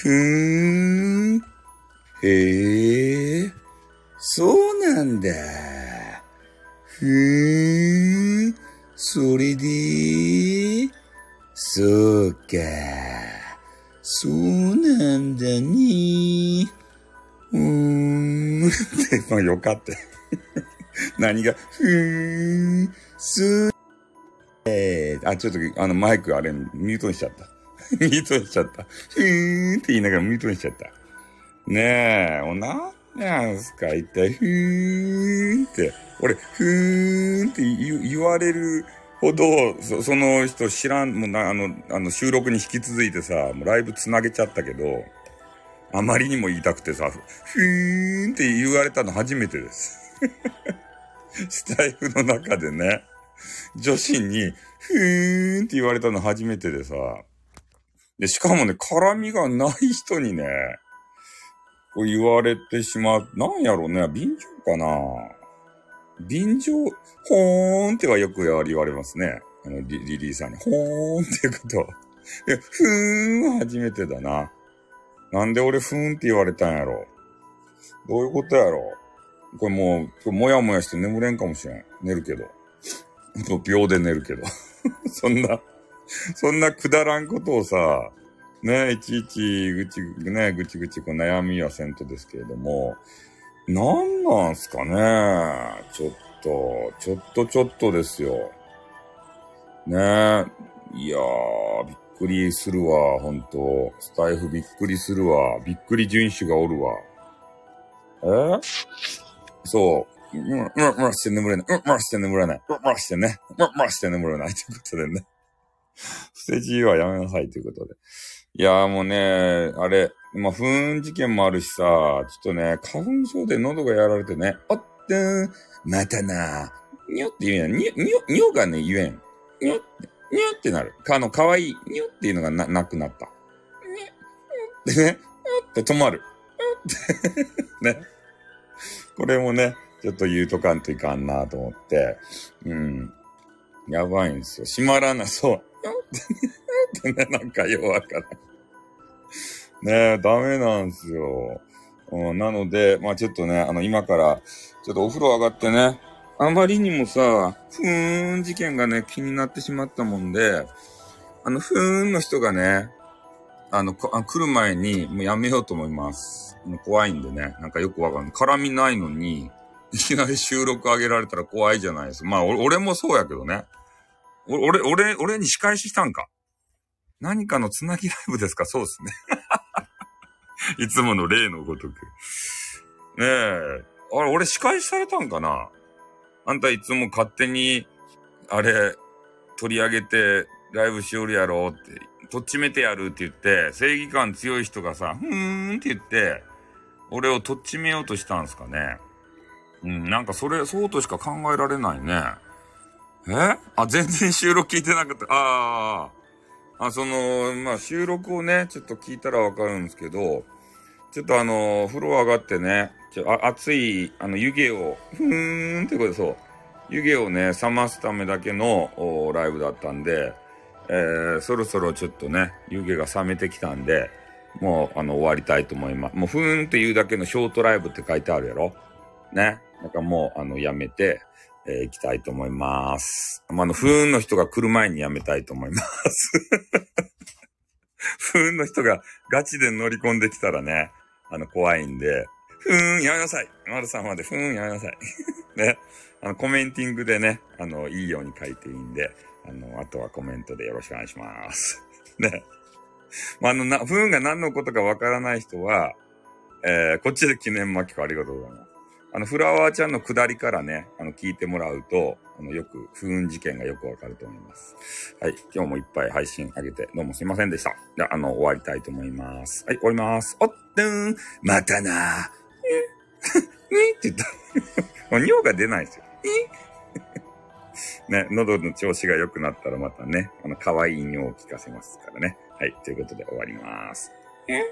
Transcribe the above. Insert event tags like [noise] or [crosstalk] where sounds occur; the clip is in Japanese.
ふーん。へえ、そうなんだ。ふーん。それで、そうか。そうなんだね。うーん。って、まあよかった。[laughs] 何が、ふーん、すえー、あ、ちょっと、あの、マイクあれ、ミュートにしちゃった。ミュートにしちゃった。ふーんって言いながらミュートにしちゃった。ねえ、おな、なんすか、一体、ふーんって。俺、ふーんって言われるほど、そその人知らん、もうな、あの、あの、収録に引き続いてさ、もうライブつなげちゃったけど、あまりにも言いたくてさ、ふーんって言われたの初めてです。[laughs] スタイフの中でね、女子に、ふーんって言われたの初めてでさ、で、しかもね、絡みがない人にね、こう言われてしまう。なんやろうね、便乗かな便乗、ほーんってはよく言われますね。あの、リリリーさんに、ほーんっていうこと。いや、ふーんは初めてだな。なんで俺ふーんって言われたんやろどういうことやろこれもう、今日もやもやして眠れんかもしれん。寝るけど。秒で寝るけど。[laughs] そんな、[laughs] そんなくだらんことをさ、ね、いちいちぐち、ね、ぐちぐちこう悩みはせんとですけれども、なんなんすかねちょっと、ちょっとちょっとですよ。ねいやー、びっくりするわ、ほんと。スタイフびっくりするわ。びっくり順種がおるわ。え？そう。うん、うん、うん、して眠れない。うん、うん、して眠れない。うん、うん、してね。うん、うん、して眠れない。ということでね。[laughs] 捨て字はやめなさいということで。いやーもうね、あれ、まあ、不運事件もあるしさ、ちょっとね、花粉症で喉がやられてね、おってん、またなー、にょって言うんや。にょ、にょ、にょがね、言えん。にょって、にょってなる。かの、かわいい、にょっていうのがな、なくなった。にょ、でね、にょって止まる。にょってね。これもね、ちょっと言うとかんといかんなと思って、うん。やばいんですよ。閉まらな、そう。ってね、なんかようわから。ねえ、ダメなんですよ。うん、なので、まあちょっとね、あの、今から、ちょっとお風呂上がってね、あまりにもさ、ふーん事件がね、気になってしまったもんで、あの、ふーんの人がね、あの、あ来る前に、もうやめようと思います。もう怖いんでね、なんかよくわかんない。絡みないのに、いきなり収録上げられたら怖いじゃないですか。まあ、俺もそうやけどね。俺、俺、俺に仕返ししたんか？何かのつなぎライブですか？そうですね。[laughs] いつもの例のごとく。ねえ。あれ、俺仕返しされたんかな？あんたいつも勝手に、あれ、取り上げてライブしよるやろって、とっちめてやるって言って、正義感強い人がさ、ふーんって言って、俺をとっちめようとしたんすかね。うん、なんかそれ、そうとしか考えられないね。え？あ、全然収録聞いてなかった。ああ。あ、その、まあ、収録をね、ちょっと聞いたらわかるんですけど、ちょっとあの、風呂上がってね、ちょあ熱い、あの、湯気を、ふーんってことで、そう。湯気をね、冷ますためだけのライブだったんで、えー、そろそろちょっとね、湯気が冷めてきたんで、もう、あの、終わりたいと思います。もう、ふーんっていうだけのショートライブって書いてあるやろ？ね？なんかもう、あの、やめて、えー行きたいと思います。まあ、の、不運の人が来る前にやめたいと思います。[laughs] 不運の人がガチで乗り込んできたらね、あの、怖いんで、ふーん、やめなさい丸さんまで、ふーん、やめなさい。ね。あの、コメンティングでね、あの、いいように書いていいんで、あの、あとはコメントでよろしくお願いします。[laughs] ね。まあ、あの、な、不運が何のことかわからない人は、えー、こっちで記念巻きかありがとうございます。あの、フラワーちゃんの下りからね、あの、聞いてもらうと、あの、よく、不運事件がよくわかると思います。はい。今日もいっぱい配信あげて、どうもすいませんでした。では、ああの、終わりたいと思います。はい、終わります。おっとーん、またなー。に [laughs] って言った。[laughs] もう尿が出ないですよ。[laughs] ね、喉の調子が良くなったらまたね、あの、可愛い尿を聞かせますからね。はい、ということで終わります。え？